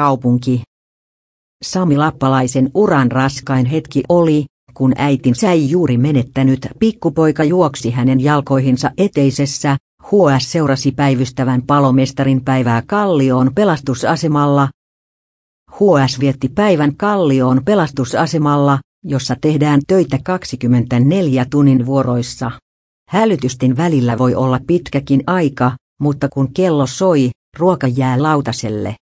kaupunki. Sami Lappalaisen uran raskain hetki oli, kun äitinsä ei juuri menettänyt pikkupoika juoksi hänen jalkoihinsa eteisessä, HS seurasi päivystävän palomestarin päivää Kallioon pelastusasemalla. HS vietti päivän Kallioon pelastusasemalla, jossa tehdään töitä 24 tunnin vuoroissa. Hälytysten välillä voi olla pitkäkin aika, mutta kun kello soi, ruoka jää lautaselle.